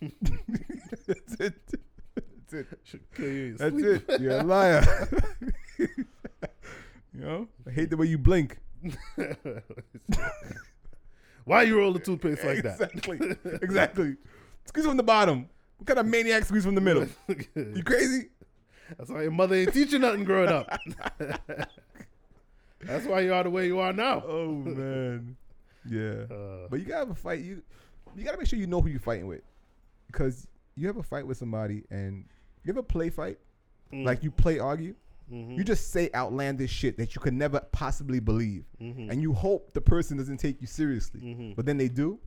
That's it. That's it. Should kill you in your That's it. You're a liar. You know, I hate the way you blink. Why you roll the toothpaste like that? Exactly. exactly. Squeeze from the bottom. What kind of maniac squeeze from the middle? You crazy? That's why your mother ain't teaching nothing growing up. That's why you are the way you are now. Oh man. Yeah. Uh, But you gotta have a fight. You you gotta make sure you know who you're fighting with, because you have a fight with somebody and you ever play fight mm, like you play argue. Mhm, You just say outlandish shit that you could never possibly believe, mhm, and you hope the person doesn't take you seriously, mhm. but then they do,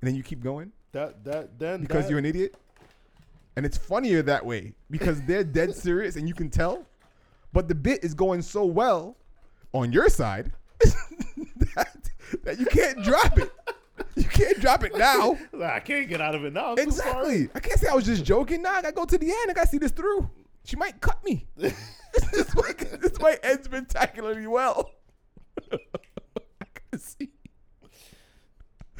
and then you keep going that that then because that, you're an idiot. And it's funnier that way because they're dead serious and you can tell. but the bit is going so well on your side that, that you can't drop it. You can't drop it now. I can't get out of it now. I'm. Exactly. I can't say I was just joking. Nah, I gotta go to the end. I gotta see this through. She might cut me. this, might, this might end spectacularly well. I gotta see.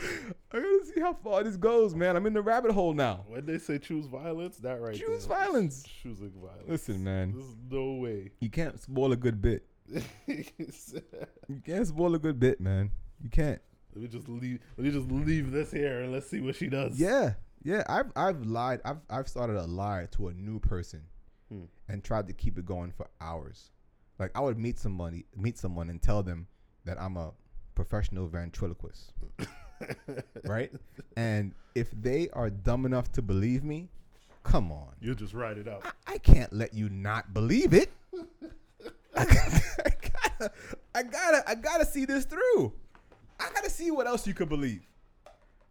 I gotta see how far this goes, man. I'm in the rabbit hole now. When they say choose violence, that right Choose there, violence. Choosing violence. Listen, man. There's no way. You can't spoil a good bit. You can't spoil a good bit, man. You can't. Let me just leave. Let me just leave this here and let's see what she does. Yeah, yeah. I've I've lied. I've I've started a lie to a new person, Hmm. and tried to keep it going for hours. Like I would meet somebody, meet someone, and tell them that I'm a professional ventriloquist, right? And if they are dumb enough to believe me, come on. You just write it out. I, I can't let you not believe it. I gotta, I gotta, I gotta, I gotta see this through. I gotta see what else you could believe.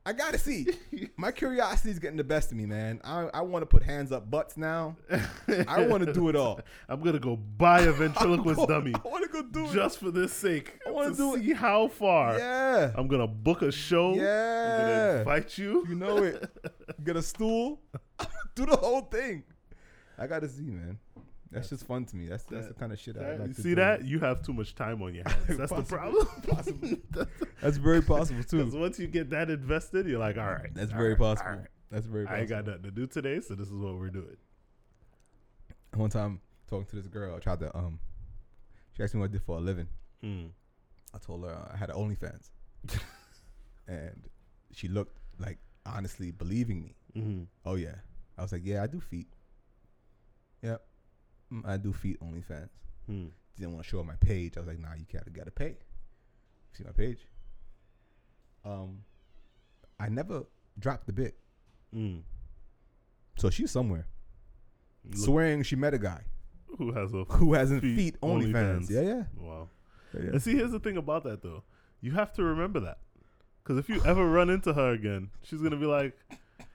I gotta see. My curiosity is getting the best of me, man. I, I want to put hands up butts now. I want to do it all. I'm gonna go buy a ventriloquist I'm dummy I want to go do it. just for this sake. I wanna to do it. see how far. Yeah, I'm gonna book a show. I'm yeah. gonna invite you. You know it. Get a stool. do the whole thing. I gotta see, man. That's just fun to me. That's that's the kind of shit I like you to see do. that? You have too much time on your hands. That's the Possibly, problem. possibly. That's very possible Because too. once you get that invested, you're like, all right. That's all very right, all possible. right. That's very I ain't possible. got nothing to do today, so this is what we're doing. One time talking to this girl, I tried to um, she asked me what I did for a living. Hmm. I told her I had OnlyFans, and she looked like honestly believing me. Mm-hmm. Oh yeah, I was like, yeah, I do feet. Mm, I do feet OnlyFans. Hmm. Didn't want to show her my page. I was like, nah, you gotta gotta pay. See my page. Um, I never dropped the bit, Mm. so she's somewhere Look swearing she met a guy who has a who hasn't Feet feet, OnlyFans. OnlyFans. Yeah, yeah. wow. yeah, yeah. And see, here's the thing about that though. You have to remember that, because if you ever run into her again, she's gonna be like,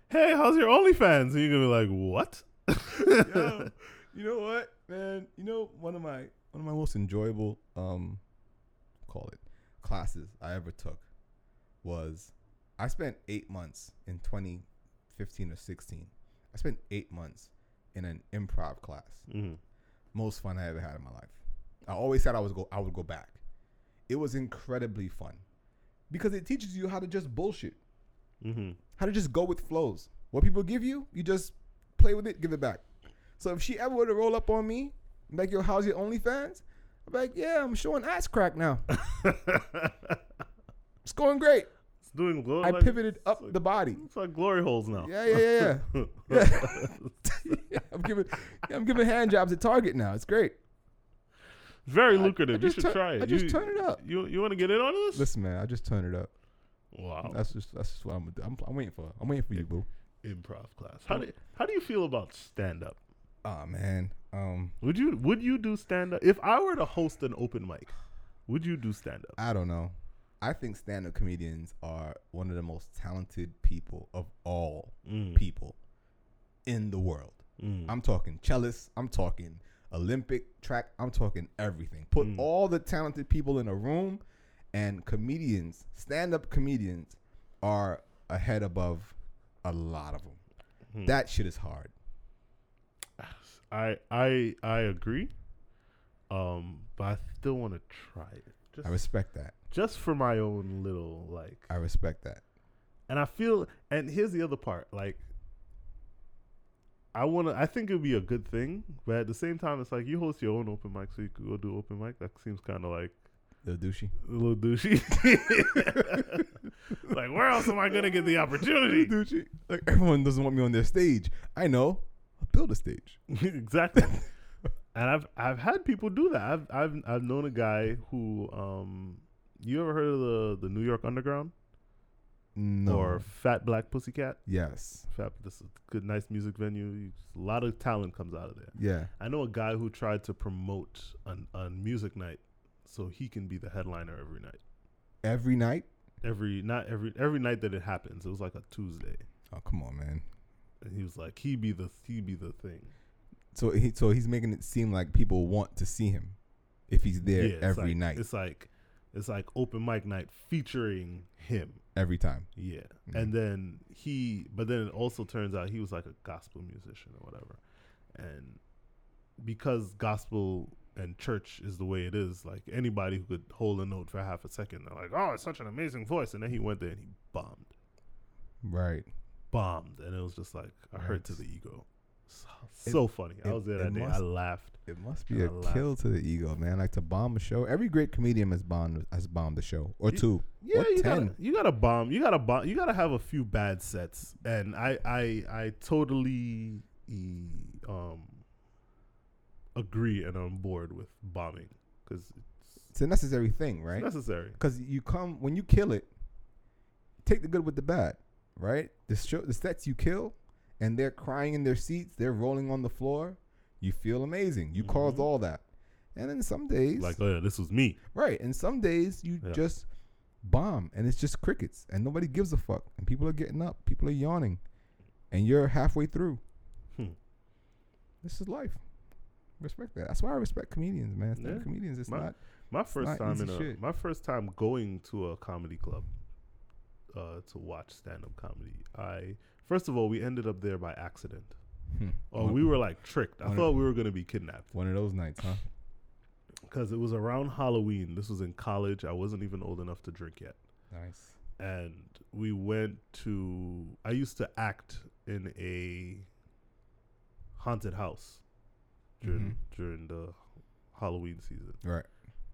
"Hey, how's your OnlyFans?" And you're gonna be like, "What?" Yo, you know what, man? You know one of my one of my most enjoyable um call it classes I ever took was I spent eight months in 2015 or 16. I spent eight months in an improv class. Mm-hmm. Most fun I ever had in my life. I always said I was go I would go back. It was incredibly fun because it teaches you how to just bullshit, Mm-hmm. how to just go with flows. What people give you, you just play with it, give it back. So if she ever were to roll up on me, like, yo, how's your OnlyFans? I'm like, yeah, I'm showing ass crack now. It's going great. it's doing glory. I like, pivoted up like- the body. It's like glory holes now. Yeah, yeah, yeah, yeah. yeah. I'm giving, yeah, I'm giving hand jobs at Target now. It's great. Very I- I lucrative. you should try it. I just you, turn it up. You you want to get in on this? Listen, man, I just turn it up. wow. That's just that's just what I'm gonna do. I'm, I'm waiting for. I'm waiting for you, boo. Improv class. How do how do you feel about stand up? Oh man. Um, Would you would you do stand up if I were to host an open mic? Would you do stand up? I don't know. I think stand-up comedians are one of the most talented people of all Mm. people in the world. Mm. I'm talking cellists. I'm talking Olympic track. I'm talking everything. Put Mm. all the talented people in a room, and comedians, stand-up comedians, are ahead above a lot of them. Hmm. That shit is hard. I I I agree. Um, but I still want to try it. Just I respect that. just for my own little like I respect that. and I feel and here's the other part like I want to I think it would be a good thing but at the same time it's like you host your own open mic so you could go do open mic that seems kind of like The douchey. a little douchey like where else am I gonna get the opportunity douchey. Like everyone doesn't want me on their stage. I know. Build a stage. exactly and I've I've had people do that I've I've I've known a guy who um you ever heard of the the New York Underground No. or Fat Black Pussycat yes. Fat this is a good nice music venue a lot of talent comes out of there Yeah. I know a guy who tried to promote an, a music night so he can be the headliner every night. Every night. Every not every every night that it happens. It was like a Tuesday. Oh come on, man. And he was like he be the he be the thing. So he so he's making it seem like people want to see him if he's there Yeah, every like- night, It's like it's like open mic night featuring him. every time. Yeah. Mhm. And then he but then it also turns out he was like a gospel musician or whatever. And because gospel and church is the way it is, like anybody who could hold a note for half a second, they're like, Oh, it's such an amazing voice. And then he went there and he bombed. Right. Bombed. And it was just like a hurt to the ego. So, It- so funny. I was there it that day. I laughed. It must be a laughed. kill to the ego, man. Like to bomb a show. Every great comedian has bombed has bombed a show or You- two. Yeah, Or you 10. gotta you gotta bomb. You gotta bomb. You gotta have a few bad sets, and I I I totally um agree and on board with bombing because it's, It's a necessary thing, right? necessary. Because you come when you kill it, take the good with the bad, right? The show, the sets you kill, and they're crying in their seats, they're rolling on the floor. You feel amazing. You caused Mhm. all that, and then some days, Like, oh yeah, this was me. right? And some days you Yeah. just bomb, and it's just crickets, and nobody gives a fuck, and people are getting up, people are yawning, and you're halfway through. Hmm. This is life. Respect that. That's why I respect comedians, man. Yeah. comedians. It's My- not. My first not time in a shit. my first time going to a comedy club uh, to watch stand up comedy. I first of all we ended up there by accident. Hmm. Oh, we were like tricked. I one of- thought we were gonna be kidnapped. one of those nights, huh? because it was around Halloween. This was in college. I wasn't even old enough to drink yet, Nice. and we went to. I used to act in a haunted house during Mhm. during the Halloween season. Right.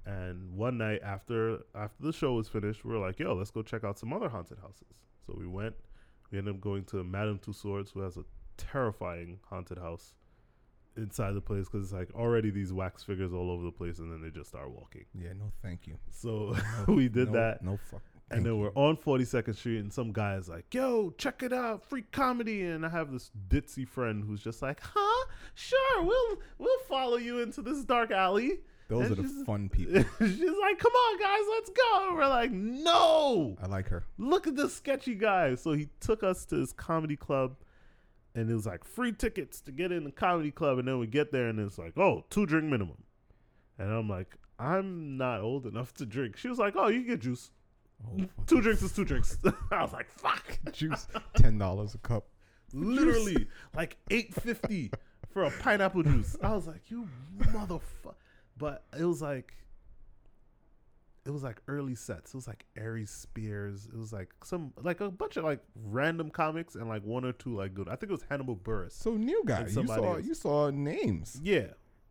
And one night after after the show was finished, we were like, "Yo, let's go check out some other haunted houses." So we went. We ended up going to Madame Tussauds, who has a terrifying haunted house inside the place because it's like already these wax figures all over the place, and then they just start walking. Yeah. No, thank you. So No, we did no- that, No fuck. and then we're on Forty Second Street, and some guy is like, "Yo, check it out, free comedy!" And I have this ditzy friend who's just like, "Huh? Sure, we'll we'll follow you into this dark alley." Those and are the fun people. She's like, "Come on, guys, let's go." And we're like, "No, I like her. look at this sketchy guy." So he took us to his comedy club, and it was like free tickets to get in the comedy club. And then we get there, and it's like, "Oh, two drink minimum," and I'm like, "I'm not old enough to drink." She was like, "Oh, you can get juice. Oh, Two drinks is two drinks." I was like, "Fuck." juice. Ten dollars a cup. Literally, like eight fifty for a pineapple juice. I was like, "You motherfucker!" But it was like, it was like early sets. It was like Aries Spears. It was like some like a bunch of like random comics and like one or two like good. I think it was Hannibal Buress. So new guy. You saw. else. You saw names. Yeah,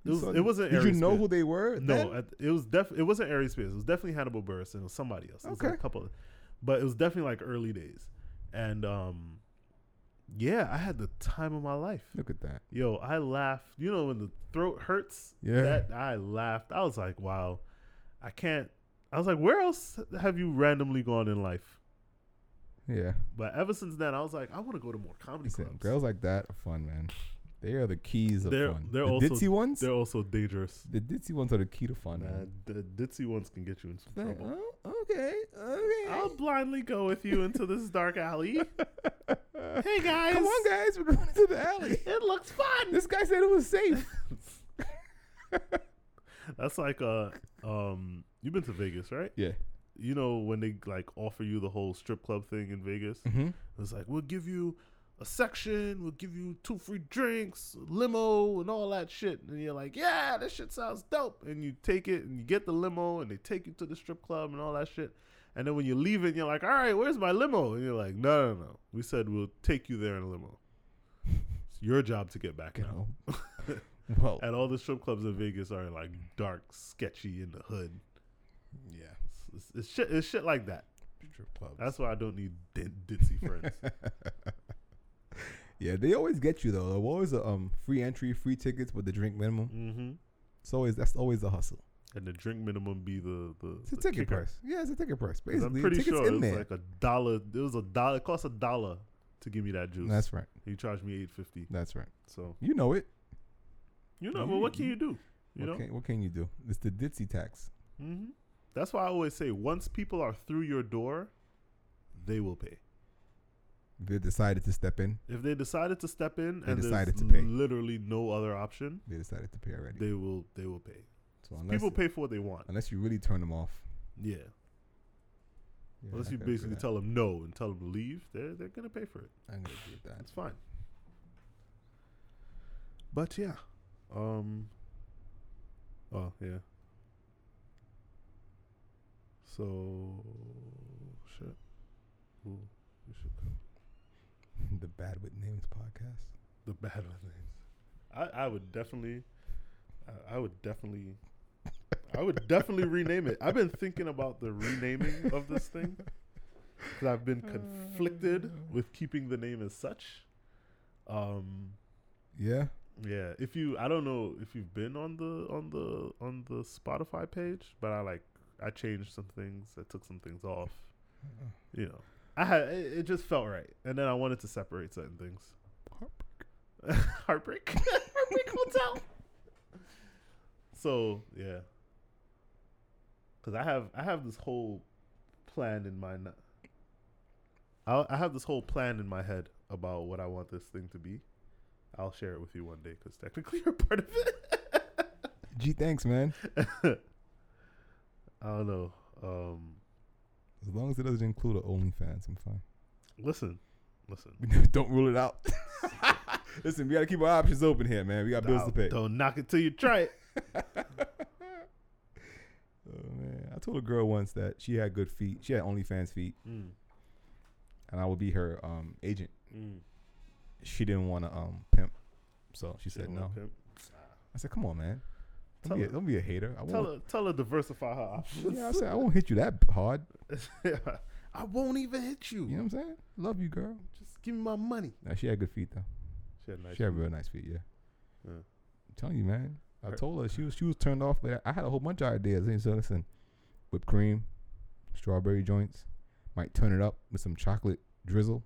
it was. saw- It wasn't. Did you know Spears. who they were? No, then? at, it was def. It wasn't Aries Spears. It was definitely Hannibal Buress, and it was somebody else. It was like Okay. a couple, of, but it was definitely like early days, and um, yeah, I had the time of my life. Look at that. Yo, I laughed. You know when the throat hurts. Yeah. That I laughed. I was like, wow, I can't. I was like, where else have you randomly gone in life? Yeah. But ever since then, I was like, I want to go to more comedy Listen, clubs. girls like that are fun, man. They are the keys of They're- fun. they're the also- ditzy ones. They're also dangerous. The ditzy ones are the key to fun, Nah, man. the ditzy ones can get you in some Like, trouble. oh, okay, okay. I'll blindly go with you into this dark alley. Hey guys, Come on, guys. We're going into the alley. It looks fun. This guy said it was safe. That's like uh um you've been to Vegas, right? yeah. You know when they like offer you the whole strip club thing in Vegas? Mm-hmm. It's like we'll give you a section, we'll give you two free drinks, limo, and all that shit. And you're like, yeah, this shit sounds dope. And you take it and you get the limo and they take you to the strip club and all that shit. And then when you leave it, you're like, all right, where's my limo? And you're like, no, no, no. We said we'll take you there in a limo. It's your job to get back now. well, And all the strip clubs in Vegas are like dark, sketchy in the hood. yeah. It's, it's, it's shit. It's shit like that. Strip clubs. That's why I don't need din- ditzy friends. yeah, they always get you though. There's always a um free entry, free tickets with the drink minimum. mm-hmm. It's always that's always the hustle. And the drink minimum be the the, It's a the ticket kicker. price. Yeah, it's a ticket price. Basically, I'm pretty tickets sure in it was there. like a dollar. It was a dollar. It cost a dollar to give me that juice. That's right. he charged me eight fifty. That's right. So You know it. you know, You- well, what can you do? You what, know, can, what can you do? It's the ditzy tax. hmm that's why I always say once people are through your door, they will pay. They decided to step in. If they decided to step in They and decided there's to pay. literally no other option, They decided to pay already. they will they will pay. so unless People pay for what they want. unless you really turn them off. Yeah. yeah, Unless I you basically tell them no and tell them to leave, they're they're gonna pay for it. I can agree with that. That's fine. But yeah. Um Oh yeah. So shit. Ooh, the Bad with Names podcast. the bad with names. I, I would definitely I, I would definitely I would definitely rename it. I've been thinking about the renaming of this thing because I've been conflicted with keeping the name as such. Um, Yeah. yeah, if you, I don't know if you've been on the on the on the Spotify page, but I like I changed some things, I took some things off. You know, I had it, it just felt right, and then I wanted to separate certain things. Heartbreak, Heartbreak heartbreak Hotel. So yeah, because I have I have this whole plan in mind. I I have this whole plan in my head about what I want this thing to be. I'll share it with you one day because technically you're part of it. Gee, thanks, man. I don't know. Um, As long as it doesn't include a OnlyFans, I'm fine. listen, listen. Don't rule it out. Listen, we gotta keep our options open here, man. We got bills to pay. Don't knock it till you try it. Oh man, I told a girl once that she had good feet. She had OnlyFans feet, Mm, and I would be her um, agent. mm. She didn't want to um, pimp, so she said no. I said, "Come on, man. Tell Don't be, a, don't be a hater. I Tell her, tell her diversify her options. Yeah, I said I won't hit you that hard. yeah, I won't even hit you. You know what I'm saying? Love you, girl. Just give me my money. Nah, she had good feet though. She had nice she had feet. real nice feet. Yeah. Yeah. I'm telling you, man. I Right. told her she was she was turned off, but I had a whole bunch of ideas. And so listen, whipped cream, strawberry joints, might turn it up with some chocolate drizzle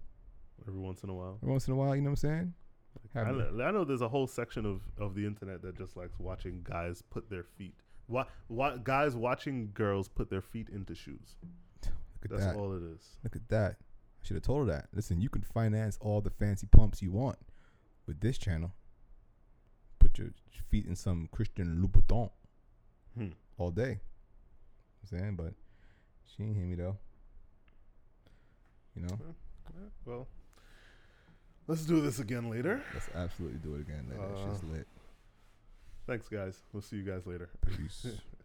Every once in a while. every once in a while. You know what I'm saying? I Have know, I know there's a whole section of, of the internet that just likes watching guys put their feet. What what guys watching girls put their feet into shoes. Look at That's that. all it is. Look at that. I should have told her that. Listen, you can finance all the fancy pumps you want with this channel. Put your feet in some Christian Louboutin Hmm. all day. I'm saying, but she ain't hear me though. You know, well, let's do this again later. let's absolutely do it again later. it's just Uh, lit. Thanks, guys. We'll see you guys later. Peace.